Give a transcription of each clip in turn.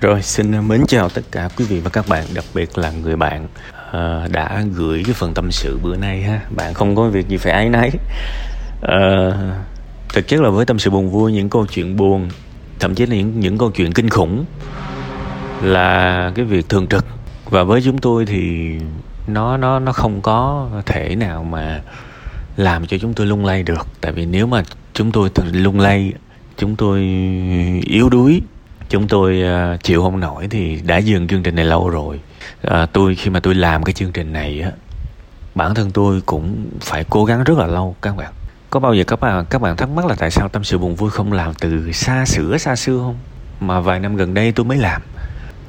Rồi, xin mến chào tất cả quý vị và các bạn, đặc biệt là người bạn uh, đã gửi cái phần tâm sự bữa nay ha. Bạn không có việc gì phải ái náy. Uh, thực chất là với tâm sự buồn vui, những câu chuyện buồn, thậm chí là những những câu chuyện kinh khủng là cái việc thường trực và với chúng tôi thì nó nó nó không có thể nào mà làm cho chúng tôi lung lay được tại vì nếu mà chúng tôi lung lay chúng tôi yếu đuối chúng tôi ờ, chịu không nổi thì đã dừng chương trình này lâu rồi. À, tôi khi mà tôi làm cái chương trình này á bản thân tôi cũng phải cố gắng rất là lâu các bạn. Có bao giờ các bạn các bạn thắc mắc là tại sao tâm sự buồn vui không làm từ xa xửa xa xưa không? Mà vài năm gần đây tôi mới làm.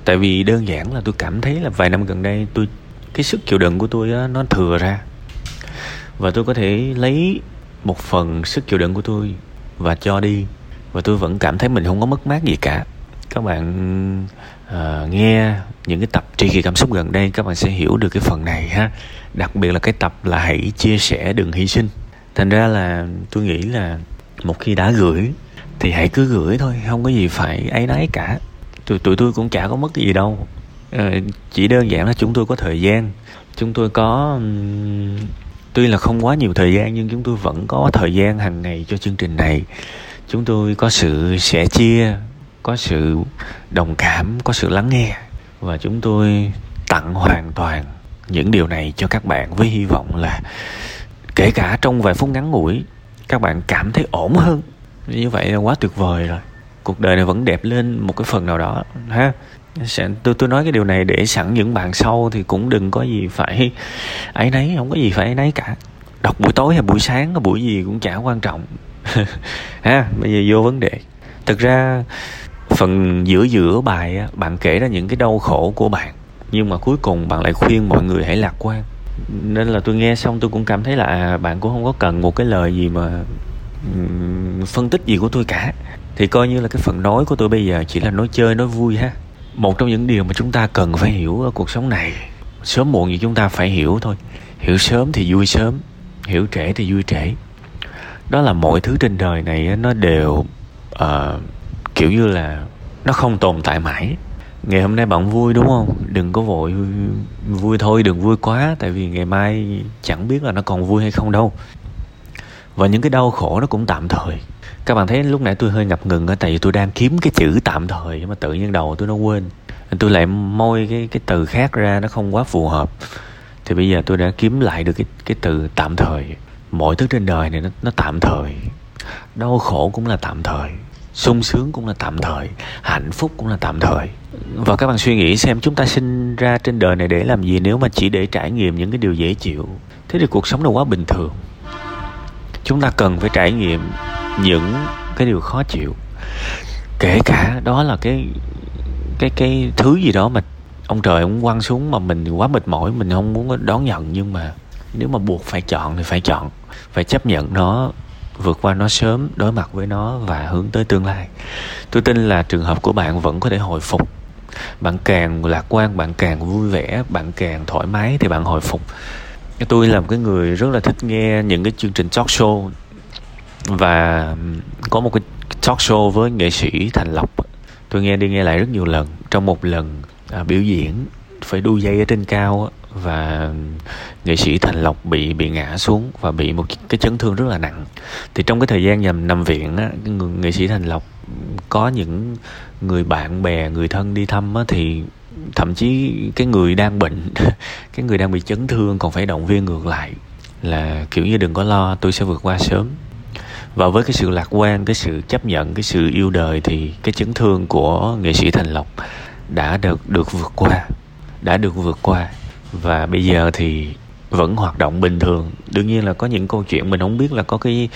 Tại vì đơn giản là tôi cảm thấy là vài năm gần đây tôi cái sức chịu đựng của tôi á, nó thừa ra. Và tôi có thể lấy một phần sức chịu đựng của tôi và cho đi. Và tôi vẫn cảm thấy mình không có mất mát gì cả các bạn uh, nghe những cái tập tri kỳ cảm xúc gần đây các bạn sẽ hiểu được cái phần này ha. Đặc biệt là cái tập là hãy chia sẻ đừng hy sinh. Thành ra là tôi nghĩ là một khi đã gửi thì hãy cứ gửi thôi không có gì phải ấy nấy cả. Tụi tụi tôi cũng chả có mất gì đâu. Ờ, chỉ đơn giản là chúng tôi có thời gian. Chúng tôi có um, tuy là không quá nhiều thời gian nhưng chúng tôi vẫn có thời gian hàng ngày cho chương trình này. Chúng tôi có sự sẻ chia có sự đồng cảm, có sự lắng nghe. Và chúng tôi tặng hoàn toàn những điều này cho các bạn với hy vọng là kể cả trong vài phút ngắn ngủi, các bạn cảm thấy ổn hơn. Như vậy là quá tuyệt vời rồi. Cuộc đời này vẫn đẹp lên một cái phần nào đó, ha? Tôi tôi nói cái điều này để sẵn những bạn sau thì cũng đừng có gì phải ấy nấy không có gì phải ấy nấy cả. Đọc buổi tối hay buổi sáng buổi gì cũng chả quan trọng. Ha, bây giờ vô vấn đề. Thực ra phần giữa giữa bài bạn kể ra những cái đau khổ của bạn nhưng mà cuối cùng bạn lại khuyên mọi người hãy lạc quan. Nên là tôi nghe xong tôi cũng cảm thấy là à, bạn cũng không có cần một cái lời gì mà phân tích gì của tôi cả. Thì coi như là cái phần nói của tôi bây giờ chỉ là nói chơi nói vui ha. Một trong những điều mà chúng ta cần phải hiểu ở cuộc sống này sớm muộn gì chúng ta phải hiểu thôi. Hiểu sớm thì vui sớm hiểu trễ thì vui trễ. Đó là mọi thứ trên đời này nó đều uh, kiểu như là nó không tồn tại mãi. Ngày hôm nay bạn vui đúng không? Đừng có vội vui thôi, đừng vui quá. Tại vì ngày mai chẳng biết là nó còn vui hay không đâu. Và những cái đau khổ nó cũng tạm thời. Các bạn thấy lúc nãy tôi hơi ngập ngừng tại vì tôi đang kiếm cái chữ tạm thời mà tự nhiên đầu tôi nó quên. Tôi lại môi cái cái từ khác ra, nó không quá phù hợp. Thì bây giờ tôi đã kiếm lại được cái cái từ tạm thời. Mọi thứ trên đời này nó nó tạm thời. Đau khổ cũng là tạm thời sung sướng cũng là tạm thời, hạnh phúc cũng là tạm thời. Và các bạn suy nghĩ xem, chúng ta sinh ra trên đời này để làm gì nếu mà chỉ để trải nghiệm những cái điều dễ chịu? Thế thì cuộc sống là quá bình thường. Chúng ta cần phải trải nghiệm những cái điều khó chịu. Kể cả đó là cái cái cái thứ gì đó mà ông trời ông quăng xuống mà mình quá mệt mỏi, mình không muốn đón nhận. Nhưng mà nếu mà buộc phải chọn thì phải chọn, phải chấp nhận nó vượt qua nó sớm đối mặt với nó và hướng tới tương lai. Tôi tin là trường hợp của bạn vẫn có thể hồi phục. Bạn càng lạc quan bạn càng vui vẻ bạn càng thoải mái thì bạn hồi phục. Tôi là một cái người rất là thích nghe những cái chương trình talk show và có một cái talk show với nghệ sĩ thành lộc. Tôi nghe đi nghe lại rất nhiều lần. Trong một lần à, biểu diễn phải đu dây ở trên cao và nghệ sĩ thành lộc bị bị ngã xuống và bị một cái chấn thương rất là nặng. Thì trong cái thời gian nằm nằm viện á người, nghệ sĩ thành lộc có những người bạn bè người thân đi thăm á, thì thậm chí cái người đang bệnh cái người đang bị chấn thương còn phải động viên ngược lại là kiểu như đừng có lo tôi sẽ vượt qua sớm. Và với cái sự lạc quan cái sự chấp nhận cái sự yêu đời thì cái chấn thương của nghệ sĩ thành lộc đã được được vượt qua đã được vượt qua và bây giờ thì vẫn hoạt động bình thường. Đương nhiên là có những câu chuyện mình không biết là có cái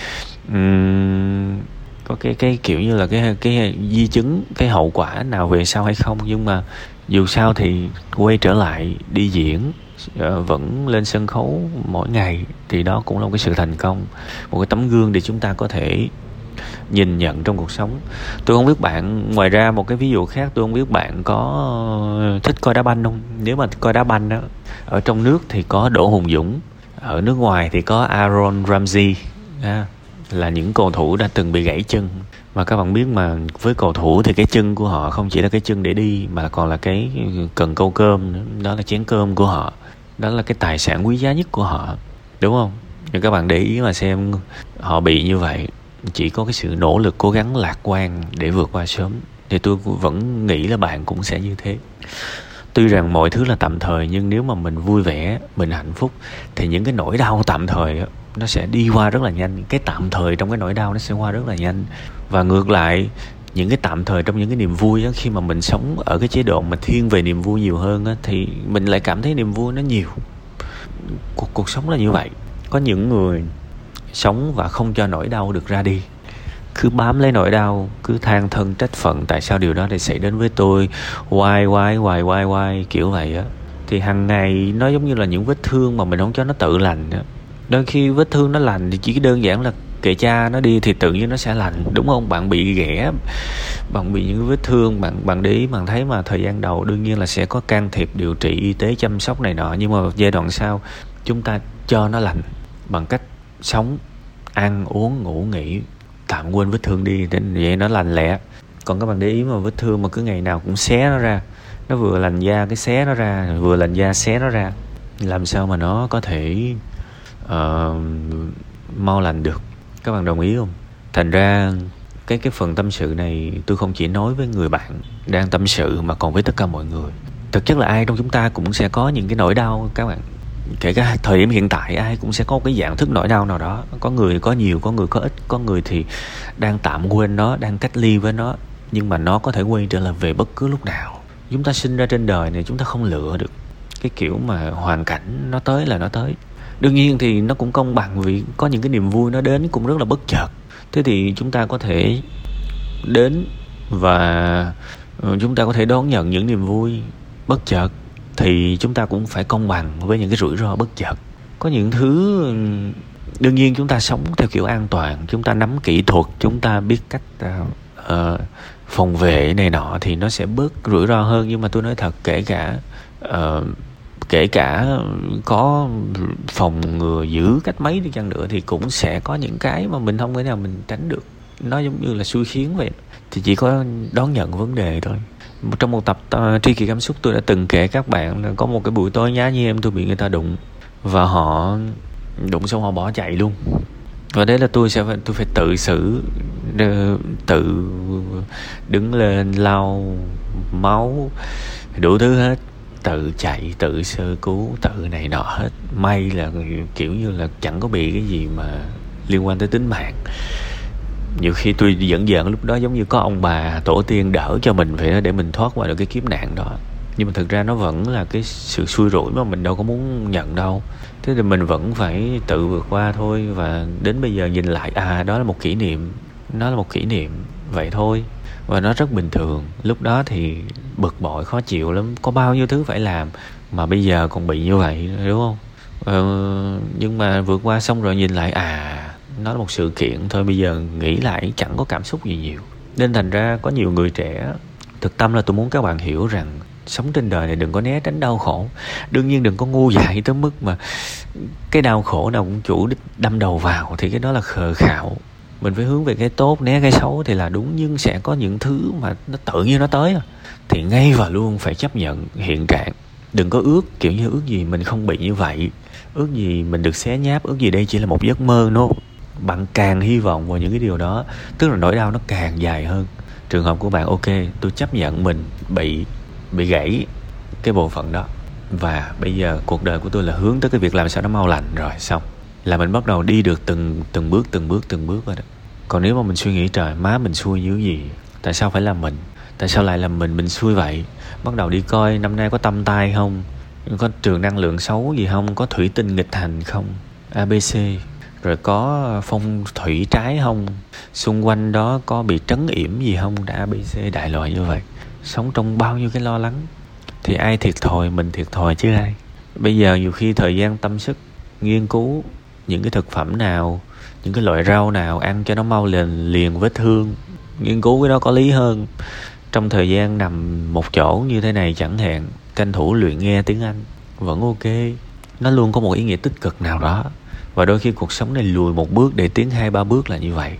um, có cái cái kiểu như là cái cái di chứng cái hậu quả nào về sau hay không. Nhưng mà dù sao thì quay trở lại đi diễn ờ, vẫn lên sân khấu mỗi ngày thì đó cũng là một cái sự thành công một cái tấm gương để chúng ta có thể nhìn nhận trong cuộc sống. Tôi không biết bạn ngoài ra một cái ví dụ khác tôi không biết bạn có ờ, thích coi đá banh không? Nếu mà coi đá banh đó ở trong nước thì có đỗ hùng dũng ở nước ngoài thì có aaron ramsey à, là những cầu thủ đã từng bị gãy chân. Mà các bạn biết mà với cầu thủ thì cái chân của họ không chỉ là cái chân để đi mà còn là cái cần câu cơm nữa. đó là chén cơm của họ. Đó là cái tài sản quý giá nhất của họ đúng không? Nhưng các bạn để ý mà xem họ bị như vậy chỉ có cái sự nỗ lực cố gắng lạc quan để vượt qua sớm. Thì tôi vẫn nghĩ là bạn cũng sẽ như thế. Tuy rằng mọi thứ là tạm thời nhưng nếu mà mình vui vẻ mình hạnh phúc thì những cái nỗi đau tạm thời nó sẽ đi qua rất là nhanh. Cái tạm thời trong cái nỗi đau nó sẽ qua rất là nhanh. Và ngược lại những cái tạm thời trong những cái niềm vui á, khi mà mình sống ở cái chế độ mà thiên về niềm vui nhiều hơn á, thì mình lại cảm thấy niềm vui nó nhiều. Cuộc cuộc sống là như vậy. Có những người sống và không cho nỗi đau được ra đi. Cứ bám lấy nỗi đau, cứ than thân trách phận tại sao điều đó lại xảy đến với tôi. Hoài hoài hoài hoài hoài kiểu vậy á. Thì hàng ngày nó giống như là những vết thương mà mình không cho nó tự lành á. Đôi khi vết thương nó lành thì chỉ đơn giản là kệ cha nó đi thì tự nhiên nó sẽ lành, đúng không? Bạn bị ghẻ, bạn bị những vết thương, bạn bạn để ý, bạn thấy mà thời gian đầu đương nhiên là sẽ có can thiệp điều trị y tế chăm sóc này nọ, nhưng mà giai đoạn sau chúng ta cho nó lành bằng cách sống ăn uống ngủ nghỉ. Tạm quên vết thương đi để vậy nó lành lẹ. Còn các bạn để ý mà vết thương mà cứ ngày nào cũng xé nó ra. Nó vừa lành da cái xé nó ra vừa lành da xé nó ra. Làm sao mà nó có thể uh, mau lành được? Các bạn đồng ý không? Thành ra cái cái phần tâm sự này tôi không chỉ nói với người bạn đang tâm sự mà còn với tất cả mọi người. Thực chất là ai trong chúng ta cũng sẽ có những cái nỗi đau các bạn kể cả thời điểm hiện tại, ai cũng sẽ có cái dạng thức nỗi đau nào đó. Có người có nhiều, có người có ít, có người thì đang tạm quên nó, đang cách ly với nó, nhưng mà nó có thể quay trở lại về bất cứ lúc nào. Chúng ta sinh ra trên đời này, chúng ta không lựa được cái kiểu mà hoàn cảnh nó tới là nó tới. Đương nhiên thì nó cũng công bằng vì có những cái niềm vui nó đến cũng rất là bất chợt. Thế thì chúng ta có thể đến và ờ, chúng ta có thể đón nhận những niềm vui bất chợt thì chúng ta cũng phải công bằng với những cái rủi ro bất chợt. Có những thứ đương nhiên chúng ta sống theo kiểu an toàn chúng ta nắm kỹ thuật chúng ta biết cách uh, phòng vệ này nọ thì nó sẽ bớt rủi ro hơn. Nhưng mà tôi nói thật kể cả uh, kể cả có phòng ngừa giữ cách mấy đi chăng nữa thì cũng sẽ có những cái mà mình không thể nào mình tránh được. Nó giống như là xui khiến vậy. Thì chỉ có đón nhận vấn đề thôi trong một tập uh, tri kỳ cảm xúc tôi đã từng kể các bạn là có một cái buổi tối nhá như em tôi bị người ta đụng và họ đụng xong họ bỏ chạy luôn. Và đấy là tôi sẽ phải tôi phải tự xử tự đứng lên lau máu đủ thứ hết tự chạy tự sơ cứu tự này nọ hết. May là kiểu như là chẳng có bị cái gì mà liên quan tới tính mạng nhiều khi tôi giận giận lúc đó giống như có ông bà tổ tiên đỡ cho mình vậy đó để mình thoát qua được cái kiếp nạn đó. Nhưng mà thực ra nó vẫn là cái sự xui rủi mà mình đâu có muốn nhận đâu. Thế thì mình vẫn phải tự vượt qua thôi và đến bây giờ nhìn lại à đó là một kỷ niệm nó là một kỷ niệm vậy thôi. Và nó rất bình thường. Lúc đó thì bực bội khó chịu lắm. Có bao nhiêu thứ phải làm mà bây giờ còn bị như vậy đúng không? Ờ, nhưng mà vượt qua xong rồi nhìn lại à nó là một sự kiện thôi, bây giờ nghĩ lại chẳng có cảm xúc gì nhiều. Nên thành ra có nhiều người trẻ, thực tâm là tôi muốn các bạn hiểu rằng sống trên đời này đừng có né tránh đau khổ. Đương nhiên đừng có ngu dại tới mức mà cái đau khổ nào cũng chủ đích đâm đầu vào thì cái đó là khờ khạo. Mình phải hướng về cái tốt, né cái xấu thì là đúng, nhưng sẽ có những thứ mà nó tự nhiên nó tới. Thì ngay và luôn phải chấp nhận hiện trạng. Đừng có ước kiểu như ước gì mình không bị như vậy. Ước gì mình được xé nháp, ước gì đây chỉ là một giấc mơ nó bạn càng hy vọng vào những cái điều đó, tức là nỗi đau nó càng dài hơn. Trường hợp của bạn, ok, tôi chấp nhận mình bị bị gãy cái bộ phận đó. Và bây giờ cuộc đời của tôi là hướng tới cái việc làm sao nó mau lành. Rồi, xong. Là mình bắt đầu đi được từng từng bước từng bước từng bước rồi đó. Còn nếu mà mình suy nghĩ, trời, má mình xui như gì? Tại sao phải là mình? Tại sao lại là mình mình xui vậy? Bắt đầu đi coi năm nay có tâm tai không? Có trường năng lượng xấu gì không? Có thủy tinh nghịch hành không? Abc rồi có ờ, phong thủy trái không? Xung quanh đó có bị trấn yểm gì không? Đã bị xê đại loại như vậy. Sống trong bao nhiêu cái lo lắng? Thì ai thiệt thòi, mình thiệt thòi chứ ai? Bây giờ nhiều khi thời gian, tâm sức, nghiên cứu những cái thực phẩm nào, những cái loại rau nào ăn cho nó mau liền liền vết thương, nghiên cứu cái đó có lý hơn. Trong thời gian nằm một chỗ như thế này chẳng hạn tranh thủ luyện nghe tiếng anh vẫn ok. Nó luôn có một ý nghĩa tích cực nào đó và đôi khi cuộc sống này lùi một bước để tiến hai ba bước là như vậy.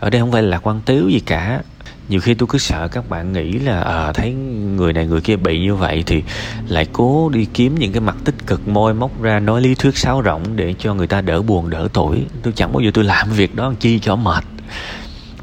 Ở đây không phải là quan tiếu gì cả. Nhiều khi tôi cứ sợ các bạn nghĩ là à, thấy người này người kia bị như vậy thì lại cố đi kiếm những cái mặt tích cực môi móc ra nói lý thuyết sáo rộng để cho người ta đỡ buồn đỡ tuổi. Tôi chẳng bao giờ tôi làm việc đó chi cho mệt.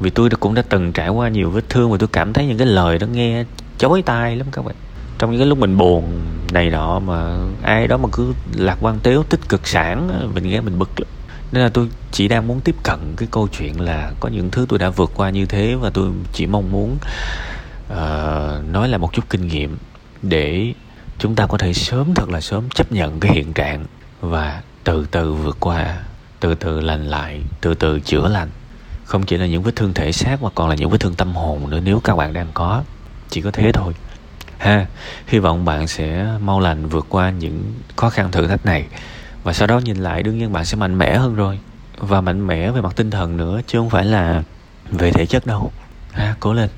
Vì tôi cũng đã từng trải qua nhiều vết thương và tôi cảm thấy những cái lời đó nghe chói tai lắm các bạn trong những cái lúc mình buồn này nọ mà ai đó mà cứ lạc quan tiếu tích cực sản mình nghe mình bực lắm. Nên là tôi chỉ đang muốn tiếp cận cái câu chuyện là có những thứ tôi đã vượt qua như thế và tôi chỉ mong muốn uh, nói là một chút kinh nghiệm để chúng ta có thể sớm thật là sớm chấp nhận cái hiện trạng và từ từ vượt qua từ từ lành lại từ từ chữa lành. Không chỉ là những vết thương thể xác mà còn là những vết thương tâm hồn nữa nếu các bạn đang có. Chỉ có thế thôi ha, hy vọng bạn sẽ mau lành vượt qua những khó khăn thử thách này. Và sau đó nhìn lại, đương nhiên bạn sẽ mạnh mẽ hơn rồi. Và mạnh mẽ về mặt tinh thần nữa, chứ không phải là về thể chất đâu. Ha, cố lên.